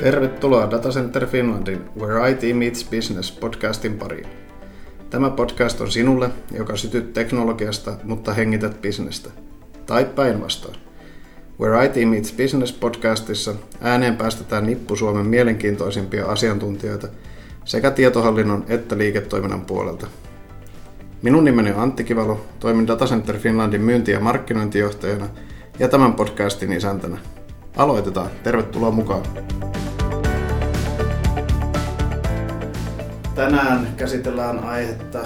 Tervetuloa Datacenter Finlandin Where IT Meets Business podcastin pariin. Tämä podcast on sinulle, joka sytyt teknologiasta, mutta hengität bisnestä. Tai päinvastoin. Where IT Meets Business podcastissa ääneen päästetään nippu Suomen mielenkiintoisimpia asiantuntijoita sekä tietohallinnon että liiketoiminnan puolelta. Minun nimeni on Antti Kivalo, toimin Datacenter Finlandin myynti- ja markkinointijohtajana ja tämän podcastin isäntänä. Aloitetaan. Tervetuloa mukaan. Tänään käsitellään aihetta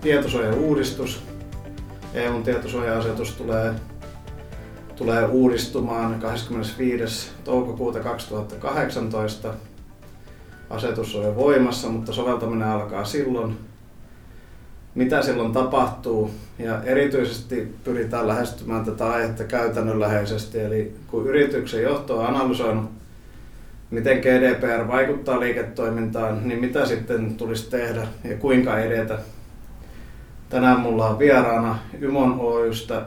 tietosuoja-uudistus. EUn tietosuoja-asetus tulee, tulee uudistumaan 25. toukokuuta 2018. Asetus on jo voimassa, mutta soveltaminen alkaa silloin. Mitä silloin tapahtuu ja erityisesti pyritään lähestymään tätä aihetta käytännönläheisesti. Eli kun yrityksen johto on analysoinut miten GDPR vaikuttaa liiketoimintaan, niin mitä sitten tulisi tehdä ja kuinka edetä. Tänään mulla on vieraana Ymon Oystä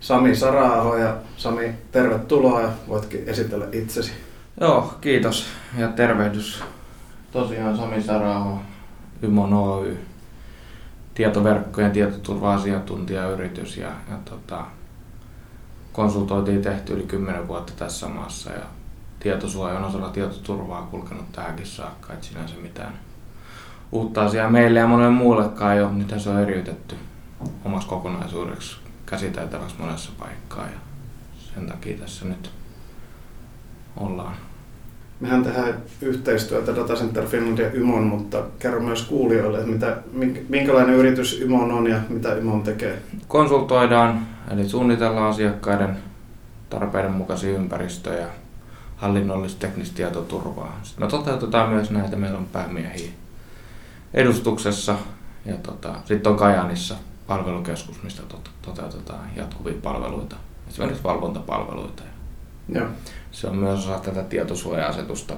Sami Saraaho ja Sami, tervetuloa ja voitkin esitellä itsesi. Joo, kiitos ja tervehdys. Tosiaan Sami Saraaho, Ymon Oy, tietoverkkojen tietoturva-asiantuntijayritys ja, ja tota, konsultoitiin tehty yli 10 vuotta tässä maassa ja tietosuojan osalla tietoturvaa kulkenut tähänkin saakka, että sinänsä mitään uutta asiaa meille ja monelle muullekaan jo, nyt se on eriytetty omassa kokonaisuudeksi käsiteltäväksi monessa paikkaa ja sen takia tässä nyt ollaan. Mehän tehdään yhteistyötä Data Center Finland ja Ymon, mutta kerro myös kuulijoille, että mitä, minkälainen yritys Ymon on ja mitä Ymon tekee. Konsultoidaan, eli suunnitellaan asiakkaiden tarpeiden mukaisia ympäristöjä, hallinnollista teknistä tietoturvaa. Sitten me toteutetaan myös näitä, meillä on päämiehiä edustuksessa ja tota, sitten on Kajanissa palvelukeskus, mistä tot, toteutetaan jatkuvia palveluita, esimerkiksi valvontapalveluita. Joo. Se on myös osa tätä tietosuoja-asetusta.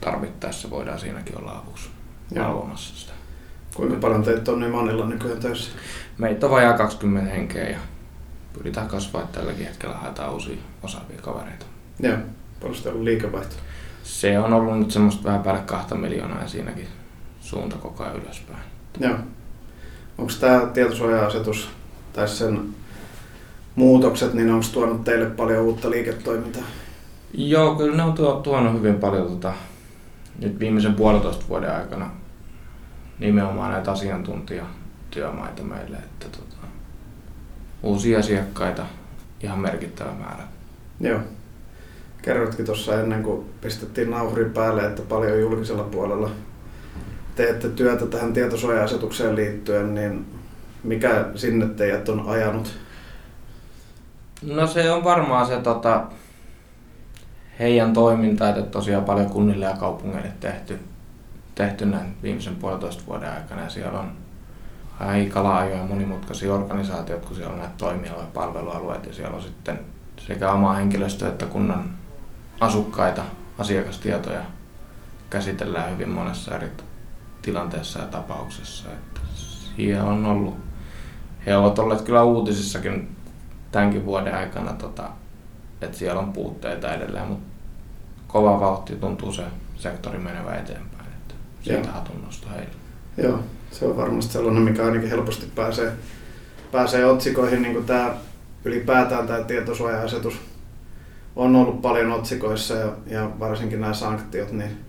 Tarvittaessa voidaan siinäkin olla avuksi valvomassa sitä. Kuinka paljon teitä on niin monilla nykyään töissä? Meitä on vajaa 20 henkeä ja pyritään kasvaa, tälläkin hetkellä haetaan uusia osaavia kavereita. Joo. Paljon sitä on liikevaihto? Se on ollut nyt semmoista vähän päälle kahta miljoonaa ja siinäkin suunta koko ajan ylöspäin. Joo. Onko tämä tietosuoja-asetus tai sen muutokset, niin onko tuonut teille paljon uutta liiketoimintaa? Joo, kyllä ne on tuonut hyvin paljon tota, nyt viimeisen puolitoista vuoden aikana nimenomaan näitä asiantuntijatyömaita meille, että tota, uusia asiakkaita ihan merkittävä määrä. Joo kerrotkin tuossa ennen kuin pistettiin nauhurin päälle, että paljon julkisella puolella teette työtä tähän tietosuoja-asetukseen liittyen, niin mikä sinne teidät on ajanut? No se on varmaan se tota, heidän toiminta, että tosiaan paljon kunnille ja kaupungeille tehty, tehty näin viimeisen puolitoista vuoden aikana ja siellä on aika laajoja monimutkaisia organisaatioita, kun siellä on näitä toimialoja ja palvelualueita ja siellä on sitten sekä omaa henkilöstöä että kunnan asukkaita, asiakastietoja käsitellään hyvin monessa eri tilanteessa ja tapauksessa. Että siellä on ollut, he ovat olleet kyllä uutisissakin tämänkin vuoden aikana, tota, että siellä on puutteita edelleen, mutta kova vauhti tuntuu se sektori menevä eteenpäin. Että siitä hatunnosto heille. Joo, se on varmasti sellainen, mikä ainakin helposti pääsee, pääsee otsikoihin, niin kuin tämä ylipäätään tämä tietosuoja-asetus on ollut paljon otsikoissa ja, ja varsinkin nämä sanktiot, niin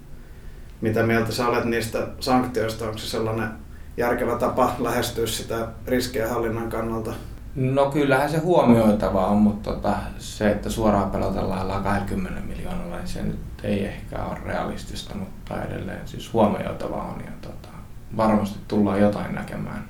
mitä mieltä sä olet niistä sanktioista? Onko se sellainen järkevä tapa lähestyä sitä riskien hallinnan kannalta? No kyllähän se huomioitava on, mutta tota, se, että suoraan pelotellaan 20 miljoonalla, niin se nyt ei ehkä ole realistista, mutta edelleen siis huomioitava on. Ja tota, varmasti tullaan jotain näkemään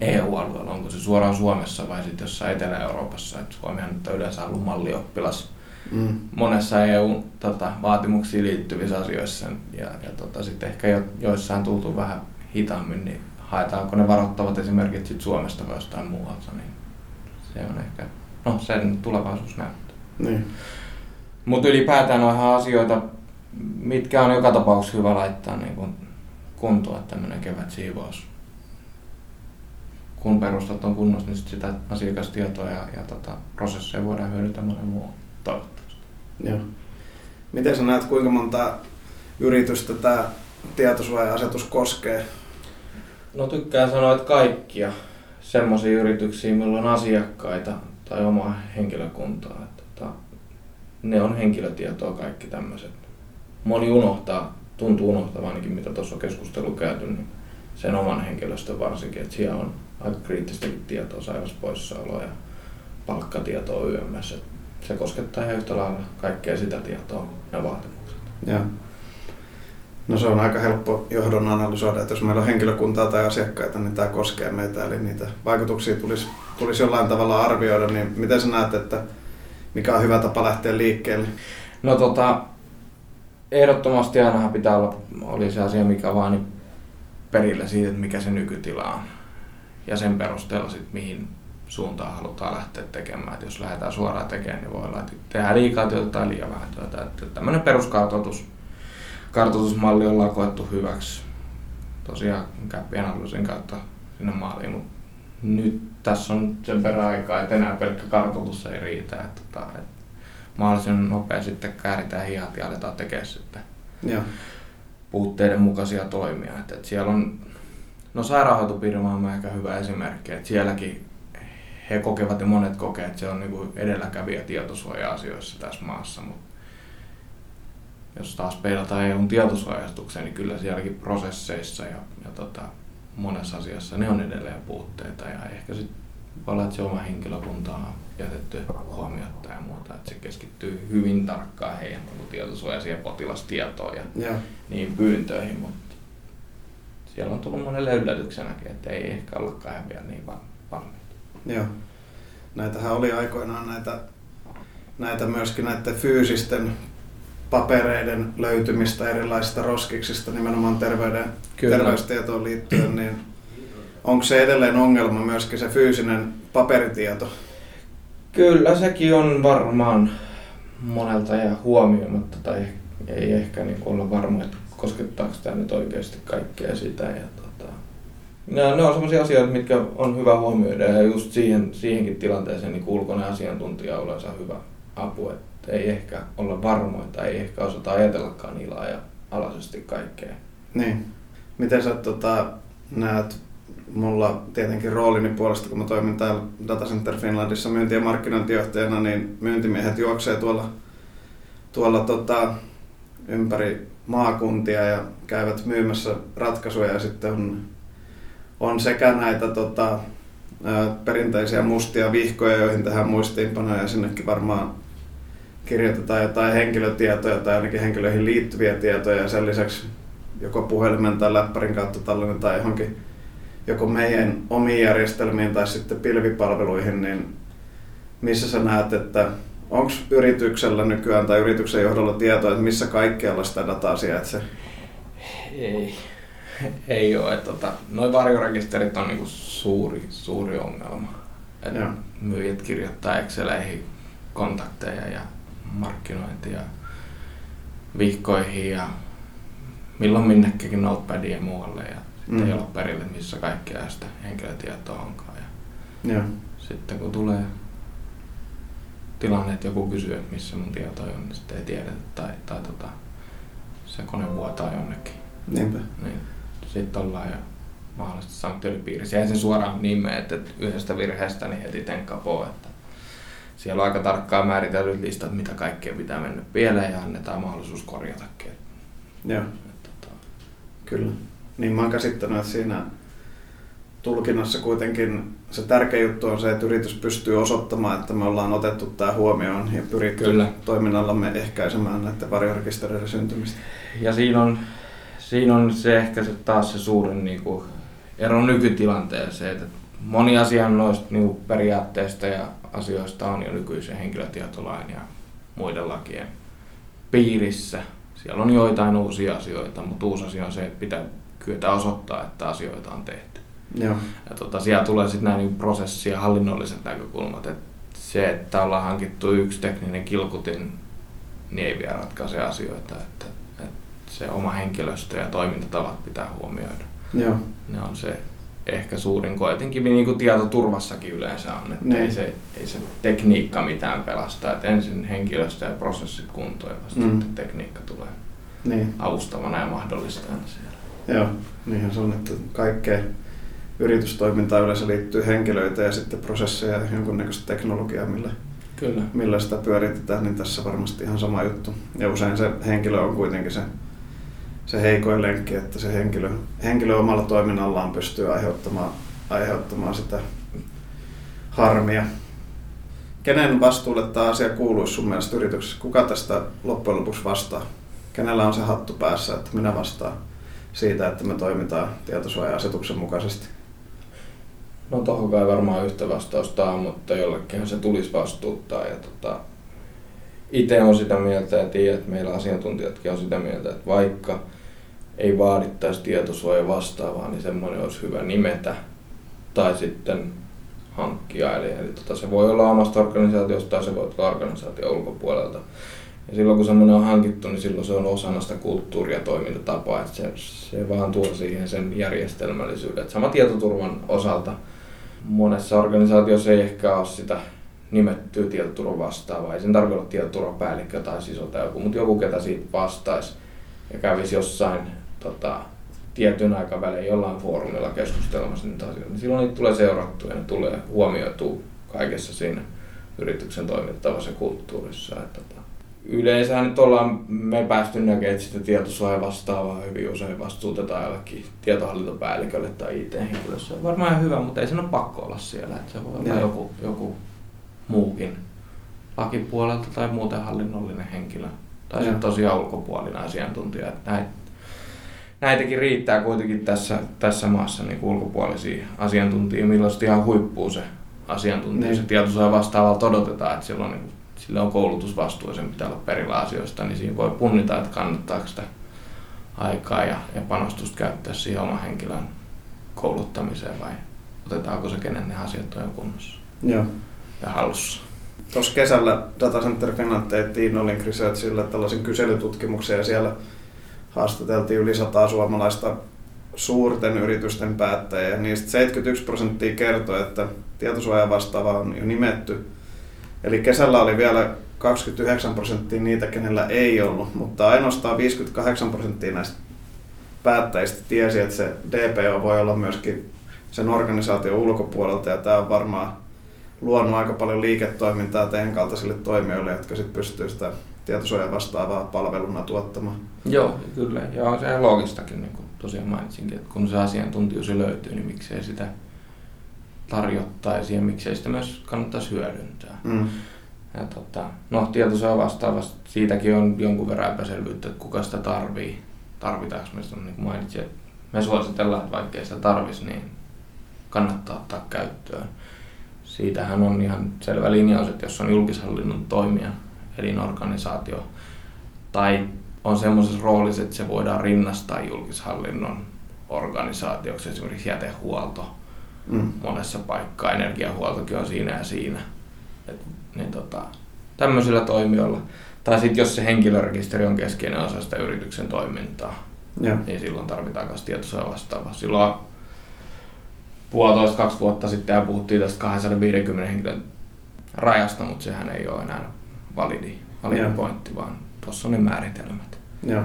EU-alueella, onko se suoraan Suomessa vai sitten jossain Etelä-Euroopassa. Et Suomihan nyt on yleensä ollut mallioppilas mm. monessa EU-vaatimuksiin tota, liittyvissä asioissa. Ja, ja tota, sitten ehkä jo, joissain tultu vähän hitaammin, niin haetaanko ne varoittavat esimerkit sit Suomesta vai jostain muualta, niin se on ehkä, no sen tulevaisuus näyttää. Niin. Mutta ylipäätään on ihan asioita, mitkä on joka tapauksessa hyvä laittaa niin kun kuntoon, tämmöinen kevät siivous. Kun perustat on kunnossa, niin sit sitä asiakastietoa ja, ja tota, prosesseja voidaan hyödyntää monen muun toivottavasti. Joo. Miten sä näet, kuinka monta yritystä tämä tietosuoja-asetus koskee? No tykkään sanoa, että kaikkia semmoisia yrityksiä, millä on asiakkaita tai omaa henkilökuntaa. Että, tota, ne on henkilötietoa kaikki tämmöiset. Moni unohtaa, tuntuu unohtavan ainakin mitä tuossa on keskustelu käyty, niin sen oman henkilöstön varsinkin, että siellä on aika kriittistäkin tietoa, sairauspoissaoloa ja palkkatietoa YMS. Se koskettaa ihan yhtä lailla kaikkea sitä tietoa ja vaatimukset. Ja. No se on aika helppo johdon analysoida, että jos meillä on henkilökuntaa tai asiakkaita, niin tämä koskee meitä, eli niitä vaikutuksia tulisi, tulisi jollain tavalla arvioida, niin miten sä näet, että mikä on hyvä tapa lähteä liikkeelle? No tota, ehdottomasti ainahan pitää olla, oli se asia mikä vaan, niin perillä siitä, että mikä se nykytila on. Ja sen perusteella sitten mihin suuntaan halutaan lähteä tekemään. Et jos lähdetään suoraan tekemään, niin voi olla, että tehdään liikaa työtä tai liian vähän työtä. Että tämmöinen peruskartoitus, kartoitusmalli ollaan koettu hyväksi tosiaan käppianalyysin kautta sinne maaliin, mutta nyt tässä on sen verran aikaa, että enää pelkkä kartoitus ei riitä. Että, että, että mahdollisimman nopea sitten kääritään hihat ja aletaan tekemään sitten Joo. puutteiden mukaisia toimia. Että, että siellä on, no sairaanhoitopiirma on aika hyvä esimerkki, että sielläkin he kokevat ja monet kokee, että se on niin kuin edelläkävijä tietosuoja-asioissa tässä maassa, mutta jos taas peilataan EUn tietosuoja niin kyllä sielläkin prosesseissa ja, ja tota, monessa asiassa ne on edelleen puutteita ja ehkä sitten voi olla, että se oma henkilökunta on jätetty huomiota ja muuta, että se keskittyy hyvin tarkkaan heidän niin tietosuojaisiin potilastietoon ja Joo. niin pyyntöihin, mutta siellä on tullut monelle yllätyksenäkin, että ei ehkä ollakaan vielä niin valmiita. Joo. Näitähän oli aikoinaan näitä, näitä myöskin näiden fyysisten papereiden löytymistä erilaisista roskiksista nimenomaan terveyden, Kyllä. terveystietoon liittyen, niin onko se edelleen ongelma myöskin se fyysinen paperitieto? Kyllä sekin on varmaan monelta ja huomioimatta tai ei ehkä niin olla varma, että koskettaako tämä nyt oikeasti kaikkea sitä. Ja tota, ne, ne on sellaisia asioita, mitkä on hyvä huomioida ja just siihen, siihenkin tilanteeseen niin ulkoinen asiantuntija on yleensä hyvä apu, että ei ehkä olla varmoja tai ei ehkä osata ajatellakaan niin laaja-alaisesti kaikkea. Niin. Miten sä tota, näet, mulla tietenkin roolini puolesta, kun mä toimin täällä Data Center Finlandissa myynti- ja markkinointijohtajana, niin myyntimiehet juoksee tuolla, tuolla tota, ympäri maakuntia ja käyvät myymässä ratkaisuja ja sitten on, on sekä näitä tota, perinteisiä mustia vihkoja, joihin tehdään muistiinpanoja ja sinnekin varmaan kirjoitetaan jotain henkilötietoja tai ainakin henkilöihin liittyviä tietoja ja sen lisäksi joko puhelimen tai läppärin kautta tallennetaan johonkin joko meidän omiin järjestelmiin tai sitten pilvipalveluihin, niin missä sä näet, että onko yrityksellä nykyään tai yrityksen johdolla tietoa, että missä kaikkialla sitä dataa sijaitsee? Ei, ei ole. Että, tota, noi varjorekisterit on niinku suuri, suuri ongelma. Et Joo. myyjät kirjoittaa Exceleihin kontakteja ja markkinointia vihkoihin ja milloin minnekin notepadiin ja muualle. Ja sitten Mm. ei ole perille, missä kaikkea sitä henkilötietoa onkaan. Ja Joo. sitten kun tulee tilanne, että joku kysyy, että missä mun tieto on, niin sitten ei tiedetä tai, tai tota, se kone vuotaa jonnekin. Niinpä. Niin sitten ollaan jo mahdollisesti sanktioiden piirissä. Ei se suoraan mene, että yhdestä virheestä niin heti tenkkapoo, että siellä on aika tarkkaan määritellyt listat, mitä kaikkea pitää mennä pieleen ja annetaan mahdollisuus korjatakin. Joo, Että, tota, kyllä. Niin mä oon käsittänyt, että siinä tulkinnassa kuitenkin se tärkeä juttu on se, että yritys pystyy osoittamaan, että me ollaan otettu tämä huomioon ja pyritty Kyllä. toiminnallamme ehkäisemään näiden varjorekistereiden syntymistä. Ja siinä on, siinä on se ehkä se, taas se suurin niin kuin, ero nykytilanteeseen, että moni asia noista niin periaatteista ja asioista on jo nykyisen henkilötietolain ja muiden lakien piirissä. Siellä on joitain uusia asioita, mutta uusi asia on se, että pitää kyetä osoittaa, että asioita on tehty. Joo, Ja tota, siellä tulee sitten nämä niin prosessi- ja hallinnolliset näkökulmat. Et se, että ollaan hankittu yksi tekninen kilkutin, niin ei vielä ratkaise asioita. Että se oma henkilöstö ja toimintatavat pitää huomioida. joo, Ne on se ehkä suurin koetinkivi, niin kuin tietoturvassakin yleensä on, että Niin. ei se, ei se tekniikka mitään pelasta, että ensin henkilöstö ja prosessit kuntoon ja vasta Mm. sitten tekniikka tulee Niin, avustavana ja mahdollistajana siellä. joo. Niinhän se on, että kaikkeen yritystoimintaan yleensä liittyy henkilöitä ja sitten prosesseja ja jonkunnäköistä teknologiaa, millä, Kyllä. millä sitä pyöritetään, niin tässä varmasti ihan sama juttu. Ja usein se henkilö on kuitenkin se, se heikoin lenkki, että se henkilö, henkilö omalla toiminnallaan pystyy aiheuttamaan, aiheuttamaan sitä harmia. Kenen vastuulle tämä asia kuuluisi sun mielestä yrityksessä? Kuka tästä loppujen lopuksi vastaa? Kenellä on se hattu päässä, että minä vastaan siitä, että me toimitaan tietosuoja-asetuksen mukaisesti? No tohon kai varmaan yhtä vastausta on, mutta jollekin se tulisi vastuuttaa. Ja tota, itse on sitä mieltä ja tiedän, että meillä asiantuntijatkin on sitä mieltä, että vaikka ei vaadittaisi tietosuoja vastaavaa, niin semmoinen olisi hyvä nimetä tai sitten hankkia. Eli, eli tota, se voi olla omasta organisaatiosta tai se voi olla organisaation ulkopuolelta. Ja silloin kun semmoinen on hankittu, niin silloin se on osana sitä kulttuuria toimintatapaa, että se, se vaan tuo siihen sen järjestelmällisyyden. Et sama tietoturvan osalta monessa organisaatiossa ei ehkä ole sitä nimettyä tietoturvan vastaavaa. Ei sen tarvitse olla tietoturvapäällikkö tai tai joku, mutta joku, ketä siitä vastaisi ja kävisi jossain tota, tietyn aikavälein jollain foorumilla keskustelemassa niitä asioita, niin silloin niitä tulee seurattua ja ne tulee huomioitua kaikessa siinä yrityksen toimintatavassa ja kulttuurissa. Että, tota, Yleensä nyt ollaan me päästy näkemään, että sitä tietosuoja vastaavaa hyvin usein vastuutetaan jollekin tietohallintopäällikölle tai IT-henkilössä. Se on varmaan ihan hyvä, mutta ei sen ole pakko olla siellä. Että se voi olla Joo. joku, joku muukin lakipuolelta tai muuten hallinnollinen henkilö. Tai sitten tosiaan ulkopuolinen asiantuntija. Että näitä, näitäkin riittää kuitenkin tässä, tässä maassa niin ulkopuolisia asiantuntijoita, milloin ihan huippuu se asiantuntija. Niin. Se tietosuoja vastaavalla odotetaan, että silloin niin sillä on koulutusvastuu ja sen pitää olla perillä asioista, niin siinä voi punnita, että kannattaako sitä aikaa ja, ja panostusta käyttää siihen oman henkilön kouluttamiseen vai otetaanko se, kenen ne asiat on kunnossa Joo. ja hallussa. Tuossa kesällä Data Center Finland teettiin Nolink Researchille tällaisen kyselytutkimuksen ja siellä haastateltiin yli sata suomalaista suurten yritysten päättäjiä niistä 71 prosenttia kertoi, että tietosuoja vastaava on jo nimetty. Eli kesällä oli vielä 29 prosenttia niitä, kenellä ei ollut, mutta ainoastaan 58 prosenttia näistä päättäjistä tiesi, että se DPO voi olla myöskin sen organisaation ulkopuolelta ja tämä on varmaan luonut aika paljon liiketoimintaa teidän kaltaisille toimijoille, jotka sitten pystyy sitä tietosuojan vastaavaa palveluna tuottamaan. Joo, kyllä. Ja on se loogistakin, niin kuin tosiaan mainitsinkin, että kun se asiantuntijuus löytyy, niin miksei sitä tarjottaisi ja miksei sitä myös kannattaisi hyödyntää. Mm. Ja tota, no, tietosuoja vastaavasti siitäkin on jonkun verran epäselvyyttä, että kuka sitä tarvii. Tarvitaanko me sitä, niin kuin mainitsin, että me suositellaan, että vaikkei sitä tarvisi, niin kannattaa ottaa käyttöön. Siitähän on ihan selvä linjaus, että jos on julkishallinnon toimija, elinorganisaatio, tai on semmoisessa roolissa, että se voidaan rinnastaa julkishallinnon organisaatioksi, esimerkiksi jätehuolto, Mm. monessa paikkaa, energiahuoltokin on siinä ja siinä. Et, niin tota, tämmöisillä toimijoilla. Tai sitten jos se henkilörekisteri on keskeinen osa sitä yrityksen toimintaa, Joo. niin silloin tarvitaan myös tietosuoja vastaava. Silloin puolitoista, kaksi vuotta sitten ja puhuttiin tästä 250 henkilön rajasta, mutta sehän ei ole enää validi, validi Joo. pointti, vaan tuossa on ne määritelmät. Joo.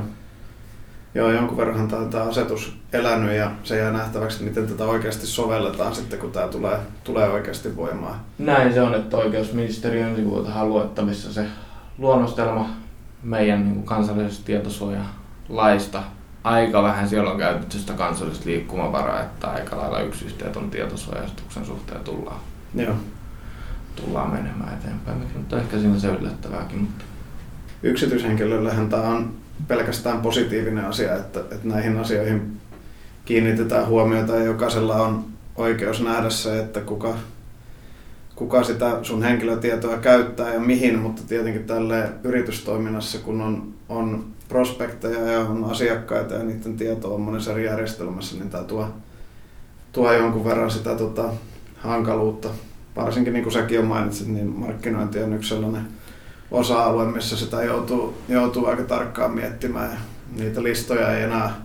Joo, jonkun verran tämä asetus elänyt ja se jää nähtäväksi, miten tätä oikeasti sovelletaan sitten, kun tämä tulee, tulee oikeasti voimaan. Näin se on, että oikeusministeriön sivuilta luettavissa se luonnostelma meidän niin kuin kansallisesta tietosuojalaista. Aika vähän siellä on käytetty sitä kansallista liikkumavaraa, että aika lailla yksityistiedon tietosuojastuksen suhteen tullaan, Joo. Tullaan menemään eteenpäin, mikä nyt on ehkä siinä se yllättävääkin. Mutta Yksityishenkilöllähän tämä on pelkästään positiivinen asia, että, että näihin asioihin kiinnitetään huomiota ja jokaisella on oikeus nähdä se, että kuka, kuka sitä sun henkilötietoa käyttää ja mihin, mutta tietenkin tälle yritystoiminnassa, kun on, on prospekteja ja on asiakkaita ja niiden tieto on monessa eri järjestelmässä, niin tämä tuo, tuo jonkun verran sitä tota, hankaluutta. Varsinkin niin kuin säkin jo mainitsit, niin markkinointi on yksi sellainen osa-alue, missä sitä joutuu, joutuu aika tarkkaan miettimään ja niitä listoja ei enää,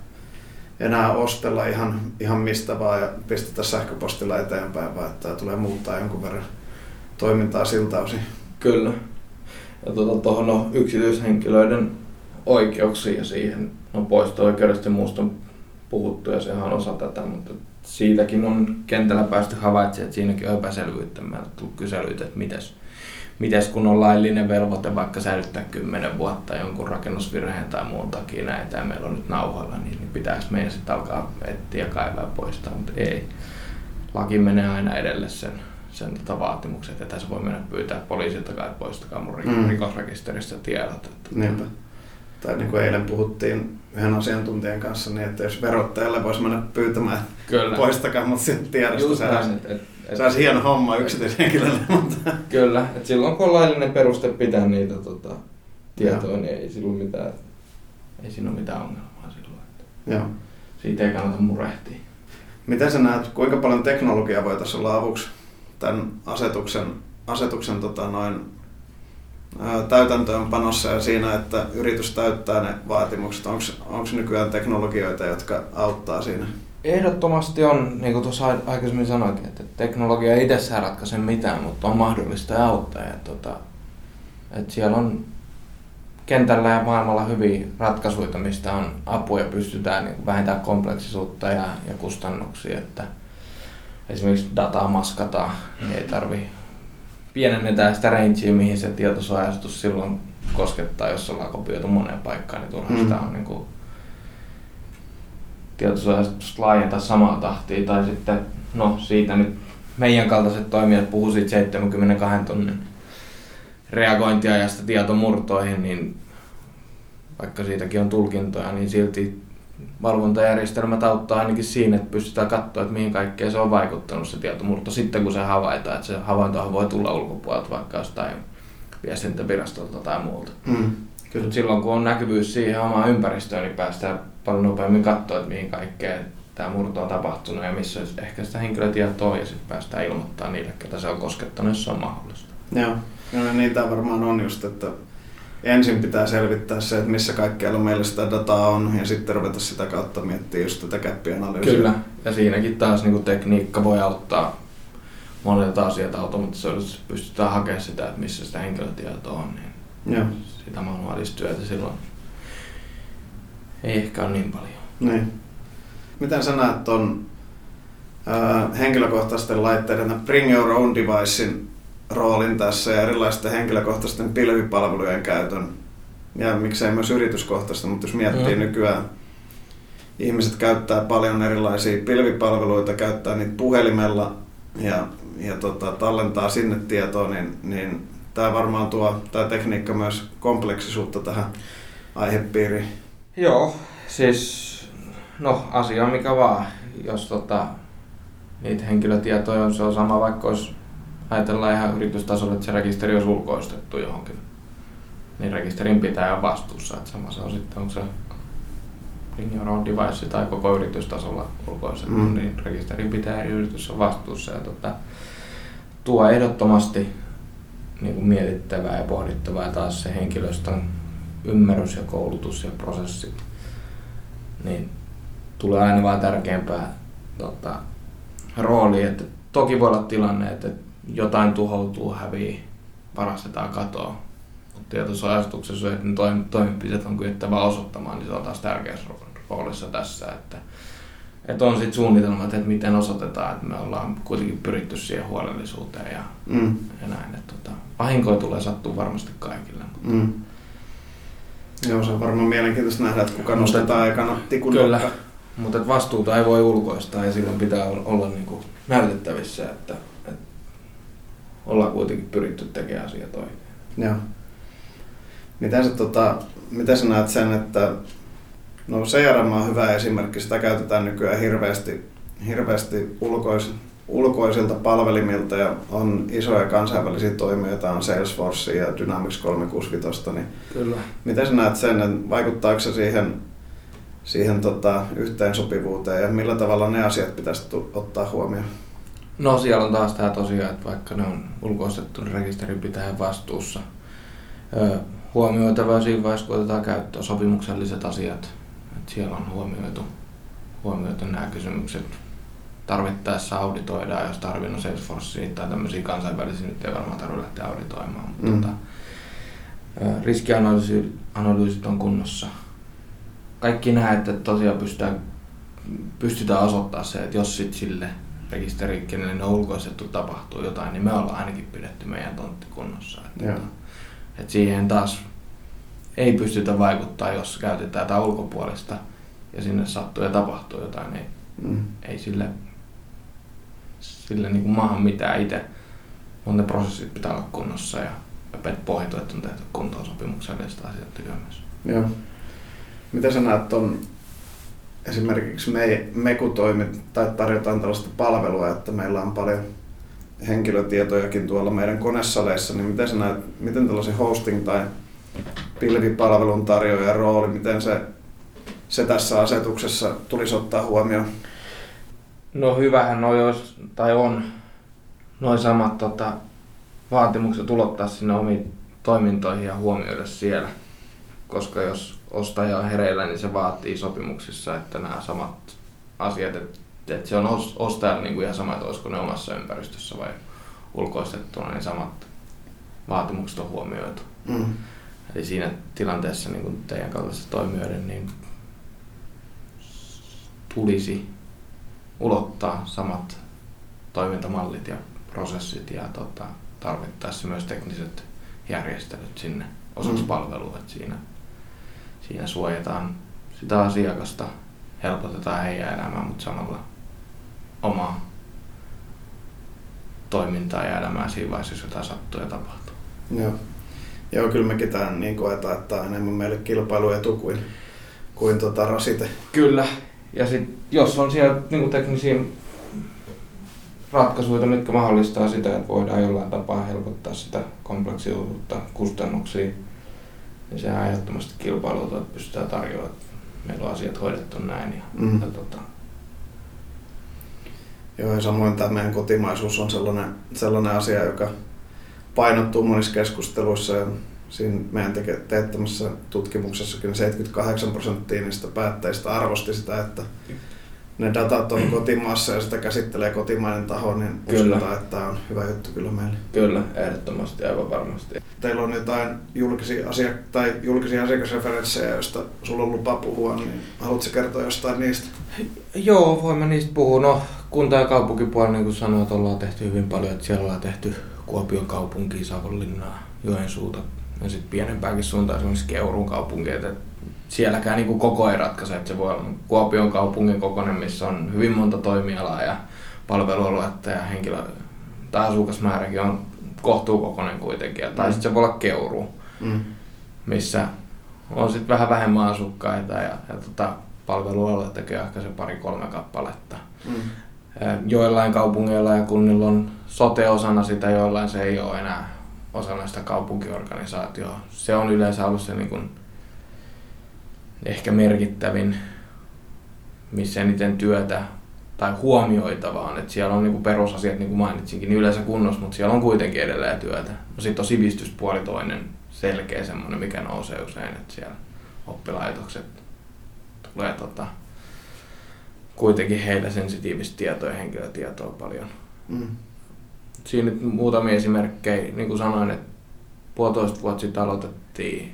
enää ostella ihan, ihan mistä vaan ja pistetä sähköpostilla eteenpäin, vaan että tulee muuttaa jonkun verran toimintaa siltä osin. Kyllä. Ja tuota, tuohon no, yksityishenkilöiden oikeuksiin ja siihen no, poisto-oikeudesta ja muusta on puhuttu ja sehän on osa tätä, mutta siitäkin on kentällä päästy havaitsemaan, että siinäkin on epäselvyyttä. Meillä on tullut kyselyitä, että mites, mites kun on laillinen velvoite vaikka säilyttää 10 vuotta jonkun rakennusvirheen tai muun takia näitä ja meillä on nyt nauhoilla, niin, niin pitäisi meidän sitten alkaa etsiä ja kaivaa poistaa, mutta ei. Laki menee aina edelle sen, sen tota vaatimukset, että se voi mennä pyytää poliisilta kai poistakaa mun mm. rikosrekisteristä tiedot. Että Niinpä. Tai niin kuin eilen puhuttiin yhden asiantuntijan kanssa, niin että jos verottajalle voisi mennä pyytämään, Kyllä. poistakaa mut sieltä tiedosta, se olisi, et, et, se olisi hieno homma yksityishenkilölle. Mutta... Kyllä, että silloin kun on laillinen peruste pitää niitä tota, tietoja, niin ei silloin mitään, ei siinä ole mitään ongelmaa silloin. Että Joo. Siitä ei kannata murehtia. Miten sä näet, kuinka paljon teknologiaa voi tässä olla avuksi tämän asetuksen, asetuksen tota noin, täytäntöönpanossa ja siinä, että yritys täyttää ne vaatimukset? Onko nykyään teknologioita, jotka auttaa siinä? Ehdottomasti on, niin kuin tuossa aikaisemmin sanoinkin, että teknologia ei itsessään ratkaise mitään, mutta on mahdollista auttaa. Ja, tota, että siellä on kentällä ja maailmalla hyviä ratkaisuja, mistä on apua ja pystytään niin vähentämään kompleksisuutta ja, ja kustannuksia. Että esimerkiksi dataa maskataan, niin ei tarvi pienennetään sitä rangea, mihin se tietosuojastus silloin koskettaa, jos ollaan kopioitu moneen paikkaan, niin turha mm. sitä on niin kuin tietosuojastus laajentaa samaa tahtia, tai sitten, no siitä nyt meidän kaltaiset toimijat puhuu siitä 72 tunnin reagointiajasta tietomurtoihin, niin vaikka siitäkin on tulkintoja, niin silti valvontajärjestelmät auttaa ainakin siinä, että pystytään katsoa, että mihin kaikkeen se on vaikuttanut se tietomurto sitten, kun se havaitaan. Että se havaintohan voi tulla ulkopuolelta vaikka jostain viestintävirastolta tai muulta. Mm, kyllä. silloin kun on näkyvyys siihen omaan ympäristöön, niin päästään paljon nopeammin katsoa, että mihin kaikkeen tämä murto on tapahtunut ja missä ehkä sitä henkilötietoa ja sitten päästään ilmoittamaan niille, ketä se on koskettanut, jos se on mahdollista. Joo, ja niin tämä varmaan on just, että ensin pitää selvittää se, että missä kaikkialla meillä sitä dataa on, ja sitten ruveta sitä kautta miettiä just tätä käppianalyysiä. Kyllä, ja siinäkin taas niin tekniikka voi auttaa monilta asioita automaattisesti pystytään hakemaan sitä, että missä sitä henkilötietoa on, niin Joo. sitä manuaalistyötä silloin ei ehkä ole niin paljon. Niin. Miten sä näet tuon henkilökohtaisten laitteiden Bring Your Own Devicein roolin tässä ja erilaisten henkilökohtaisten pilvipalvelujen käytön ja miksei myös yrityskohtaista, mutta jos miettii mm. nykyään, ihmiset käyttää paljon erilaisia pilvipalveluita, käyttää niitä puhelimella ja, ja tota, tallentaa sinne tietoa, niin, niin tämä varmaan tuo tämä tekniikka myös kompleksisuutta tähän aihepiiriin. Joo, siis no asia on mikä vaan, jos tota, niitä henkilötietoja on, se on sama vaikka olisi ajatellaan ihan yritystasolla, että se rekisteri olisi ulkoistettu johonkin, niin rekisterin pitää olla vastuussa. Että sama se on sitten, onko se Bring Your Own Device tai koko yritystasolla ulkoistettu, mm. niin rekisterin pitää eri yritys on vastuussa. Ja tota, tuo ehdottomasti niin kuin mietittävää ja pohdittavaa ja taas se henkilöstön ymmärrys ja koulutus ja prosessi, niin tulee aina vaan tärkeämpää tota, rooli, että toki voi olla tilanne, että jotain tuhoutuu, hävii, varastetaan katoa. Mutta tietosuojastuksessa, että ne toimenpiteet on kyettävä osoittamaan, niin se on taas tärkeässä roolissa tässä, että, että on sitten suunnitelmat, että miten osoitetaan, että me ollaan kuitenkin pyritty siihen huolellisuuteen ja, mm. ja näin. Että tota, vahinkoja tulee sattua varmasti kaikille. Mutta... Mm. Joo, se on varmaan mielenkiintoista nähdä, että kuka nostetaan aikana tikun Kyllä, mutta vastuuta ei voi ulkoistaa ja silloin pitää olla, olla niin kuin näytettävissä, että ollaan kuitenkin pyritty tekemään asiat oikein. Joo. Miten sä, tota, miten sä näet sen, että no CRM on hyvä esimerkki, sitä käytetään nykyään hirveästi, hirveästi ulkois, ulkoisilta palvelimilta ja on isoja kansainvälisiä toimijoita, on Salesforce ja Dynamics 365, niin Kyllä. miten sä näet sen, että vaikuttaako se siihen, siihen tota, yhteensopivuuteen ja millä tavalla ne asiat pitäisi ottaa huomioon? No siellä on taas tämä tosiaan, että vaikka ne on ulkoistettu niin rekisterinpitäjän vastuussa. Öö, huomioitavaa siinä vaiheessa, kun otetaan käyttöön sopimukselliset asiat. Että siellä on huomioitu, huomioitu nämä kysymykset. Tarvittaessa auditoidaan, jos tarvinnut Salesforcea tai tämmöisiä kansainvälisiä, nyt ei varmaan tarvitse lähteä auditoimaan. Mutta Mm. tota, riskianalyysit on kunnossa. Kaikki nämä, että tosiaan pystytään, pystytään osoittamaan se, että jos sit sille rekisteriin, kenelle ne on ulkoistettu, tapahtuu jotain, niin me ollaan ainakin pidetty meidän tontti kunnossa. Että, Joo. tota, että siihen taas ei pystytä vaikuttaa, jos käytetään jotain ulkopuolista ja sinne sattuu ja tapahtuu jotain, niin Mm. ei sille, sille niin kuin maahan mitään itse. Mutta ne prosessit pitää olla kunnossa ja ja pohjatu, että on tehty kuntoon sopimuksellisesta asioita myös. Joo. Mitä sä näet on esimerkiksi me, me kun toimit, tai tarjotaan tällaista palvelua, että meillä on paljon henkilötietojakin tuolla meidän konesaleissa, niin miten näet, miten tällaisen hosting tai pilvipalvelun tarjoajan rooli, miten se, se tässä asetuksessa tulisi ottaa huomioon? No hyvähän on, jos, tai on noin samat tota, vaatimukset ulottaa sinne omiin toimintoihin ja huomioida siellä. Koska jos ostaja on hereillä, niin se vaatii sopimuksissa, että nämä samat asiat, että, että se on os- ostajalle niin kuin ihan sama, että olisiko ne omassa ympäristössä vai ulkoistettuna, niin samat vaatimukset on huomioitu. Mm. Eli siinä tilanteessa niin kuin teidän kaltaisessa toimijoiden niin tulisi ulottaa samat toimintamallit ja prosessit ja tota, tarvittaessa myös tekniset järjestelyt sinne osaksi Mm. palvelua. Että siinä, siinä suojataan sitä asiakasta, helpotetaan heidän elämää, mutta samalla omaa toimintaa ja elämää siinä vaiheessa, jos jotain sattuu ja tapahtuu. Joo. Joo, kyllä mekin tämän niin koetaan, että tämä on enemmän meille kilpailuetu kuin, kuin tota rasite. Kyllä. Ja sit, jos on siellä niin teknisiä ratkaisuja, mitkä mahdollistaa sitä, että voidaan jollain tapaa helpottaa sitä kompleksisuutta, kustannuksia, niin sehän ehdottomasti kilpailulta, että pystytään tarjoamaan, että meillä on asiat hoidettu näin. Ja, Mm. ja tota, Joo, ja samoin tämä meidän kotimaisuus on sellainen, sellainen asia, joka painottuu monissa keskusteluissa. Ja siinä meidän teke, teettämässä tutkimuksessakin 78 prosenttia niistä päättäjistä arvosti sitä, että ne datat on kotimaassa ja sitä käsittelee kotimainen taho, niin Kyllä. uskotaan, että tämä on hyvä juttu kyllä meille. kyllä, ehdottomasti, aivan varmasti. Teillä on jotain julkisia, asia- tai julkisia asiakasreferenssejä, joista sulla on lupa puhua, niin haluatko kertoa jostain niistä? Joo, voimme niistä puhua. No, kunta- ja kaupunkipuolella, niin kuin sanoin, että ollaan tehty hyvin paljon. Että siellä ollaan tehty Kuopion kaupunkia, Savonlinnaa, Joensuuta ja sitten pienempääkin suuntaan esimerkiksi Keurun kaupunki. Että sielläkään niin kuin koko ei ratkaise, että se voi olla Kuopion kaupungin kokoinen, missä on hyvin monta toimialaa ja palvelualuetta ja henkilö tai asukasmääräkin on kohtuukokoinen kuitenkin. Tai Mm. sitten se voi olla Keuru, Mm. missä on sitten vähän vähemmän asukkaita ja, ja tota, palvelualue tekee ehkä se pari-kolme kappaletta. Mm. Joillain kaupungeilla ja kunnilla on sote osana sitä, joillain se ei ole enää osana sitä kaupunkiorganisaatioa. Se on yleensä ollut se niin kuin ehkä merkittävin, missä eniten työtä tai huomioitavaa on, että siellä on niinku perusasiat, niin kuin mainitsinkin, niin yleensä kunnossa, mutta siellä on kuitenkin edelleen työtä. No sitten on sivistyspuoli toinen selkeä semmoinen, mikä nousee usein, että siellä oppilaitokset tulee tota, kuitenkin heillä sensitiivistä tietoa ja henkilötietoa paljon. Mm. Siinä nyt muutamia esimerkkejä, niin kuin sanoin, että puolitoista vuotta sitten aloitettiin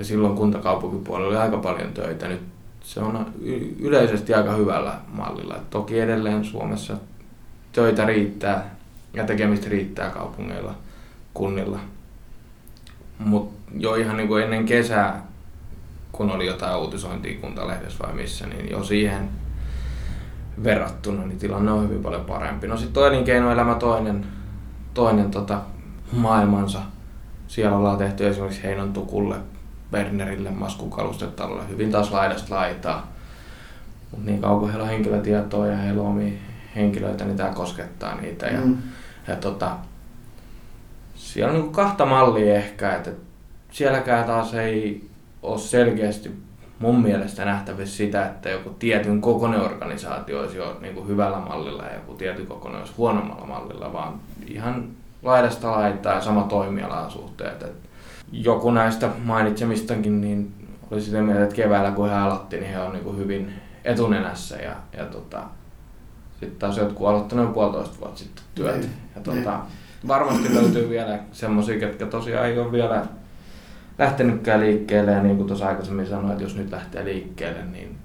ja silloin kuntakaupunkipuolella oli aika paljon töitä. Nyt se on yleisesti aika hyvällä mallilla. Toki edelleen Suomessa töitä riittää ja tekemistä riittää kaupungeilla, kunnilla. Mutta jo ihan niin kuin ennen kesää, kun oli jotain uutisointia kuntalehdessä vai missä, niin jo siihen verrattuna niin tilanne on hyvin paljon parempi. No sitten on elinkeinoelämä toinen, toinen tota, maailmansa. Siellä ollaan tehty esimerkiksi Heinon tukulle, Bernerille, maskukalustetalle hyvin taas laidasta laitaa. Mutta niin kauan kuin heillä on henkilötietoa ja heillä on omia henkilöitä, niin tämä koskettaa niitä. Ja, Mm. ja tota, siellä on niinku kahta mallia ehkä, että sielläkään taas ei ole selkeästi mun mielestä nähtävissä sitä, että joku tietyn kokoinen organisaatio olisi jo niinku hyvällä mallilla ja joku tietyn kokoinen olisi huonommalla mallilla, vaan ihan laidasta laittaa ja sama toimialan suhteet. Et joku näistä mainitsemistakin niin oli sitä mieltä, että keväällä kun he aloitti, niin he on niinku hyvin, etunenässä ja, ja tota, sitten taas jotkut aloittanut puolitoista vuotta sitten työt. Niin, Ja tota, varmasti löytyy vielä semmoisia, ketkä tosiaan ei ole vielä lähtenytkään liikkeelle. Ja niin kuin tuossa aikaisemmin sanoin, että jos nyt lähtee liikkeelle, niin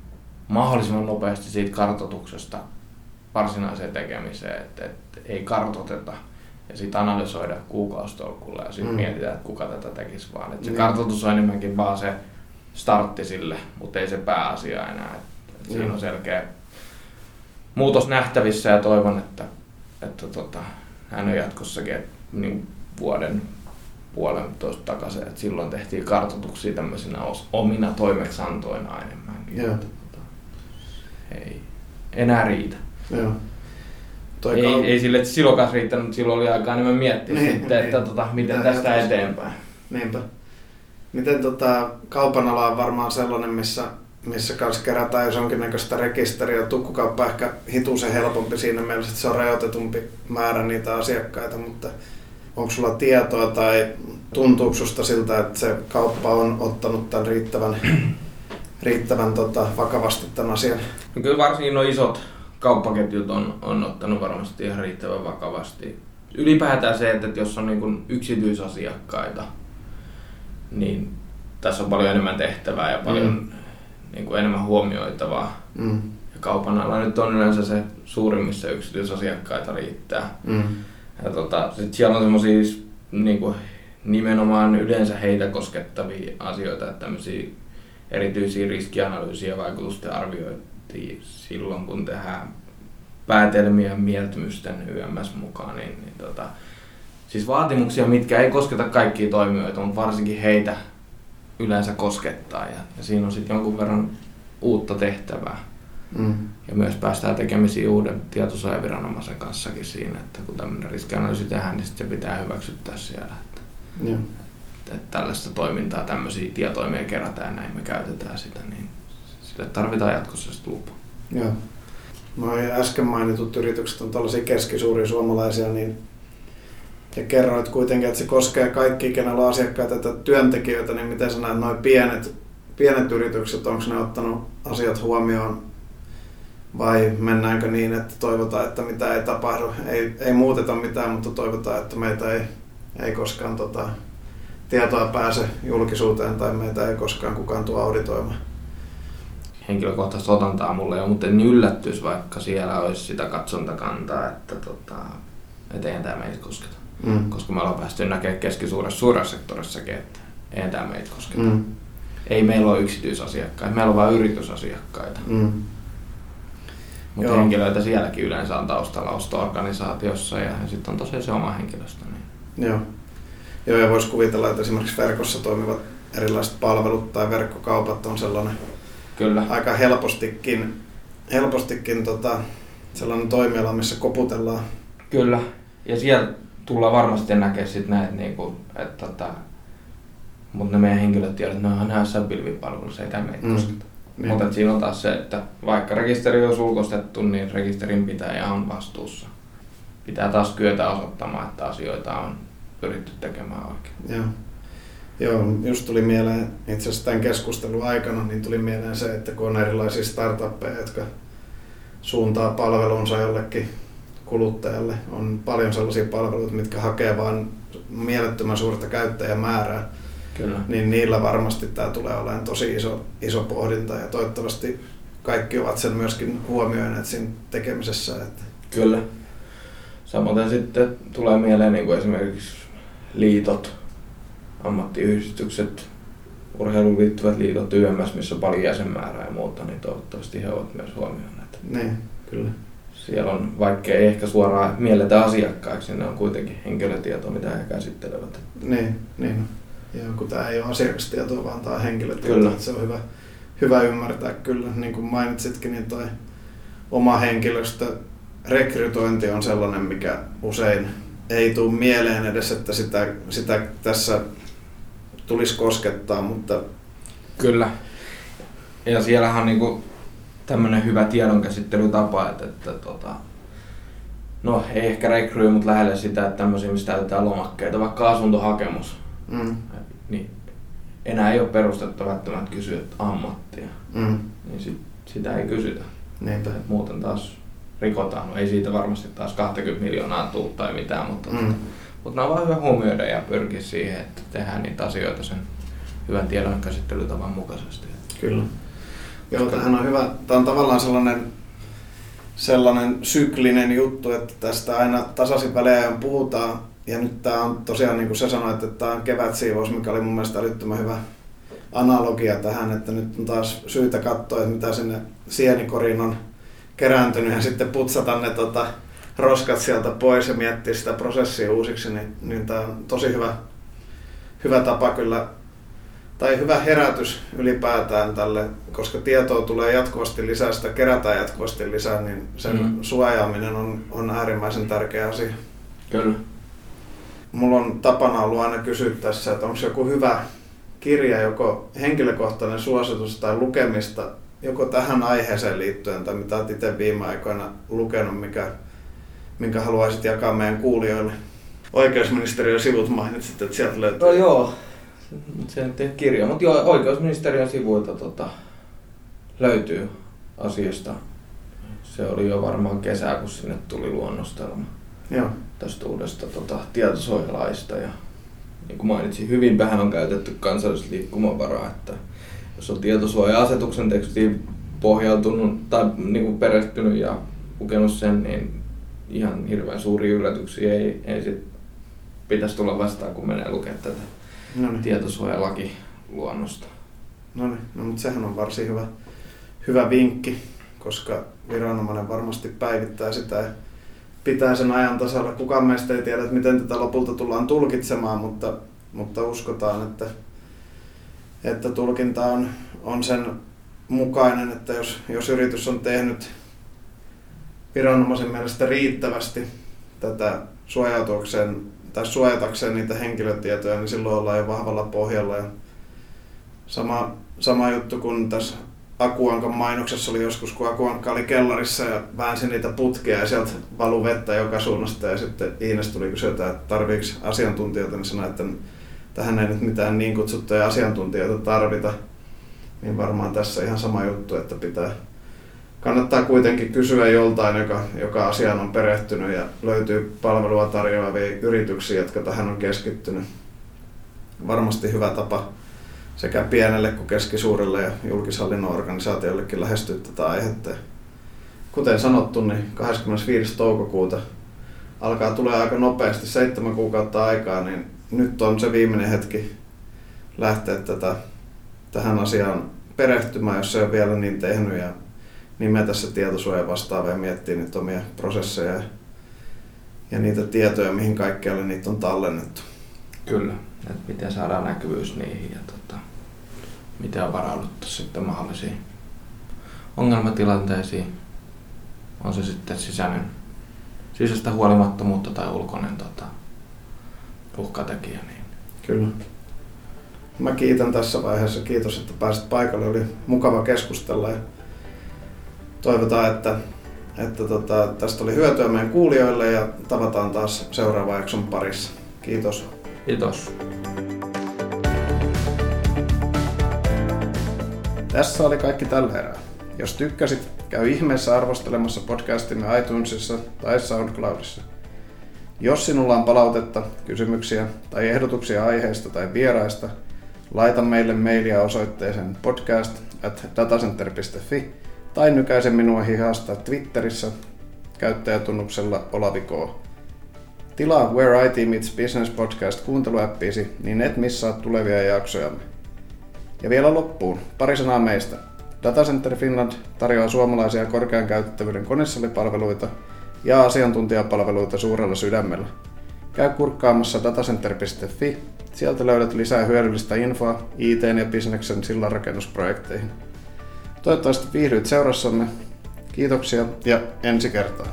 mahdollisimman nopeasti siitä kartotuksesta varsinaiseen tekemiseen, että, että ei kartoteta ja sitten analysoida kuukausitolkulla ja sitten Mm. mm. mietitään, että kuka tätä tekisi vaan. Että se Niin. kartoitus on enemmänkin vaan se startti sille, mutta ei se pääasia enää. Et, et siinä Joo. on selkeä muutos nähtävissä ja toivon, että, että tota, hän on jatkossakin et, niin vuoden puolentoista takaisin, että silloin tehtiin kartoituksia tämmöisinä omina toimeksiantoina enemmänkin. Joo. Että, tota, ei enää riitä. Joo. Toi Ei, kau- ei sille, että silloin riittänyt, mutta silloin oli aikaa enemmän miettiä Niin, sitten, että niin. tota, miten Mitä tästä jatkossa? eteenpäin. Niinpä. Miten tota, kaupan ala on varmaan sellainen, missä, missä kanssa kerätään jos jonkinnäköistä rekisteriä. Tukkukauppa ehkä hitusen helpompi siinä mielessä, että se on rajoitetumpi määrä niitä asiakkaita, mutta onko sulla tietoa tai tuntuuko susta siltä, että se kauppa on ottanut tämän riittävän, riittävän tota, vakavasti tämän asian? No kyllä varsinkin nuo isot kauppaketjut on, on ottanut varmasti ihan riittävän vakavasti. Ylipäätään se, että jos on niin kuin yksityisasiakkaita, niin tässä on paljon enemmän tehtävää ja paljon Mm. niin kuin enemmän huomioitavaa. Mm. Ja kaupan ala nyt on yleensä se suurin, missä yksityisasiakkaita riittää. Mm. Ja tota, sit siellä on semmoisia niinku, nimenomaan yleensä heitä koskettavia asioita, että tämmöisiä erityisiä riskianalyysiä ja vaikutusten arviointia silloin, kun tehdään päätelmiä mieltymysten YMS mukaan, niin, niin tota, siis vaatimuksia, mitkä ei kosketa kaikkia toimijoita, mutta varsinkin heitä yleensä koskettaa ja, ja siinä on sitten jonkun verran uutta tehtävää. Mm. Ja myös päästään tekemisiin uuden tietosuojaviranomaisen kanssakin siinä, että kun tämmöinen riskianalyysi tehdään, niin sit se pitää hyväksyttää siellä. Että, Joo. että tällaista toimintaa, tämmöisiä tietoja me kerätään, näin me käytetään sitä, niin sille tarvitaan jatkossa sitten lupa. Joo. Noi äsken mainitut yritykset on tällaisia keskisuuria suomalaisia, niin ja kerroit kuitenkin, että se koskee kaikki, kenellä on asiakkaita tai työntekijöitä, niin miten sä näet noin pienet, pienet yritykset, onko ne ottanut asiat huomioon vai mennäänkö niin, että toivotaan, että mitä ei tapahdu, ei, ei muuteta mitään, mutta toivotaan, että meitä ei, ei koskaan tota, tietoa pääse julkisuuteen tai meitä ei koskaan kukaan tuo auditoimaan. Henkilökohtaista otantaa mulle jo, mutta en yllättyisi, vaikka siellä olisi sitä katsontakantaa, että tota, et eihän tämä meitä kosketa. Mm. Koska me ollaan päästy näkemään keskisuuressa suuressa sektorissakin, että eihän tämä meitä kosketa. Mm. Ei meillä ole yksityisasiakkaita, meillä on vain yritysasiakkaita. Mm. Mutta Joo. henkilöitä sielläkin yleensä on taustalla osto-organisaatiossa ja sitten on tosiaan se oma henkilöstö. Niin. Joo. Joo, ja voisi kuvitella, että esimerkiksi verkossa toimivat erilaiset palvelut tai verkkokaupat on sellainen Kyllä, aika helpostikin, helpostikin tota, sellainen toimiala, missä koputellaan. kyllä. Ja siellä tullaan varmasti näkemään sit näitä, niinku, että tota, mutta ne meidän henkilötiedot, ne onhan näissä pilvipalveluissa, ei tämä meitä mm. kosketa. Niin. Mutta siinä on taas se, että vaikka rekisteri on ulkoistettu, niin rekisterin pitäjä on vastuussa. Pitää taas kyetä osoittamaan, että asioita on pyritty tekemään oikein. Joo. Joo, just tuli mieleen, itse asiassa tämän keskustelun aikana, niin tuli mieleen se, että kun on erilaisia startuppeja, jotka suuntaa palvelunsa jollekin kuluttajalle, on paljon sellaisia palveluita, mitkä hakee vain mielettömän suurta käyttäjämäärää, Kyllä. niin niillä varmasti tämä tulee olemaan tosi iso, iso pohdinta ja toivottavasti kaikki ovat sen myöskin huomioineet siinä tekemisessä. Että, Kyllä. Samoin sitten tulee mieleen niin kuin esimerkiksi liitot, ammattiyhdistykset, urheiluun liittyvät liitot, YMS, missä on paljon jäsenmäärää ja muuta, niin toivottavasti he ovat myös huomioineet. niin, kyllä. Siellä on, vaikka ei ehkä suoraan mielletä asiakkaiksi, niin ne on kuitenkin henkilötietoa, mitä he käsittelevät. Niin, niin. Ja kun tämä ei ole asiakastietoa, vaan tämä on henkilötietoa, Kyllä. se on hyvä, hyvä ymmärtää kyllä. Niin kuin mainitsitkin, niin toi oma henkilöstö rekrytointi on sellainen, mikä usein ei tule mieleen edes, että sitä, sitä tässä tulisi koskettaa, mutta Kyllä. Ja siellähän on niinku tämmöinen hyvä tiedonkäsittelytapa, että, että tota, no ei ehkä rekryy, mutta lähelle sitä, että tämmöisiä, mistä täytetään lomakkeita, vaikka asuntohakemus, mm, niin enää ei ole perustetta välttämättä kysyä ammattia. mm, Niin sit sitä ei kysytä. Niinpä. Et muuten taas rikotaan. No ei siitä varmasti taas 20 miljoonaa tuu tai mitään, mutta, Mm. Mutta nämä on vaan hyvä huomioida ja pyrkiä siihen, että tehdään niitä asioita sen hyvän tiedon käsittelytavan mukaisesti. Kyllä. Joo, tämähän on hyvä. Tämä on tavallaan sellainen, sellainen syklinen juttu, että tästä aina tasaisin välein puhutaan. Ja nyt tämä on tosiaan, niin kuin sä sanoit, että tämä on kevätsiivous, mikä oli mun mielestä älyttömän hyvä analogia tähän, että nyt on taas syytä katsoa, että mitä sinne sienikoriin on kerääntynyt ja sitten putsata ne tota, roskat sieltä pois ja miettiä sitä prosessia uusiksi, niin, niin tämä on tosi hyvä, hyvä tapa kyllä tai hyvä herätys ylipäätään tälle, koska tietoa tulee jatkuvasti lisää, sitä kerätään jatkuvasti lisää, niin sen Mm. mm. suojaaminen on, on äärimmäisen tärkeä asia. Kyllä. Mulla on tapana ollut aina kysyä tässä, että onko joku hyvä kirja, joko henkilökohtainen suositus tai lukemista, joko tähän aiheeseen liittyen tai mitä olet itse viime aikoina lukenut, mikä, minkä haluaisit jakaa meidän kuulijoille. Oikeusministeriön sivut mainitsit, että sieltä löytyy. No joo, se ole kirja, mutta joo, oikeusministeriön sivuilta tota, löytyy asiasta. Se oli jo varmaan kesää, kun sinne tuli luonnostelma Joo, tästä uudesta tota, tietosuojalaista. Ja niin kuin mainitsin, hyvin vähän on käytetty kansallista liikkumavaraa, että jos on tietosuoja-asetuksen tekstiin pohjautunut tai niin kuin perehtynyt ja lukenut sen, niin ihan hirveän suuria yllätyksiä ei, ei sit pitäisi tulla vastaan, kun menee lukemaan tätä no niin. tietosuojalaki luonnosta. No niin, no, mutta sehän on varsin hyvä, hyvä vinkki, koska viranomainen varmasti päivittää sitä ja pitää sen ajan tasalla. Kukaan meistä ei tiedä, että miten tätä lopulta tullaan tulkitsemaan, mutta, mutta uskotaan, että, että tulkinta on, on sen mukainen, että jos, jos yritys on tehnyt viranomaisen mielestä riittävästi tätä suojautuakseen tai suojatakseen niitä henkilötietoja, niin silloin ollaan jo vahvalla pohjalla. Ja Sama, sama juttu kuin tässä Akuankan mainoksessa oli joskus, kun Akuankka oli kellarissa ja väänsi niitä putkia ja sieltä valu vettä joka suunnasta ja sitten Iines tuli kysyä, että tarviiko asiantuntijoita, niin sanoi, että tähän ei nyt mitään niin kutsuttuja asiantuntijoita tarvita. Niin varmaan tässä ihan sama juttu, että pitää, kannattaa kuitenkin kysyä joltain, joka, joka asiaan on perehtynyt ja löytyy palvelua tarjoavia yrityksiä, jotka tähän on keskittynyt. Varmasti hyvä tapa sekä pienelle kuin keskisuurelle ja julkishallinnon organisaatioillekin lähestyä tätä aihetta. Kuten sanottu, niin 25. toukokuuta alkaa tulee aika nopeasti, seitsemän kuukautta aikaa, niin nyt on se viimeinen hetki lähteä tätä, tähän asiaan perehtymään, jos se on vielä niin tehnyt ja nimetä se tietosuoja vastaava ja miettiä niitä omia prosesseja ja, ja niitä tietoja, mihin kaikkialle niitä on tallennettu. Kyllä, että miten saadaan näkyvyys niihin ja tota, miten on varauduttu sitten mahdollisiin ongelmatilanteisiin. On se sitten sisäinen, sisäistä huolimattomuutta tai ulkoinen tota, uhkatekijä. Niin. Kyllä. Mä kiitän tässä vaiheessa. Kiitos, että pääsit paikalle. Oli mukava keskustella ja toivotaan, että, että tota, tästä oli hyötyä meidän kuulijoille ja tavataan taas seuraavan jakson parissa. Kiitos. Kiitos. Tässä oli kaikki tällä erää. Jos tykkäsit, käy ihmeessä arvostelemassa podcastimme iTunesissa tai SoundCloudissa. Jos sinulla on palautetta, kysymyksiä tai ehdotuksia aiheesta tai vieraista, laita meille mailia osoitteeseen podcast at datacenter.fi tai nykäise minua hihasta Twitterissä käyttäjätunnuksella Olavi K. Tilaa Where IT Meets Business podcast kuunteluäppiisi, niin et missaa tulevia jaksojamme. Ja vielä loppuun, pari sanaa meistä. Datacenter Finland tarjoaa suomalaisia korkean käytettävyyden konesalipalveluita ja asiantuntijapalveluita suurella sydämellä. Käy kurkkaamassa datacenter.fi, sieltä löydät lisää hyödyllistä infoa IT- ja bisneksen sillanrakennusprojekteihin. Toivottavasti viihdyit seurassamme. Kiitoksia ja ensi kertaan.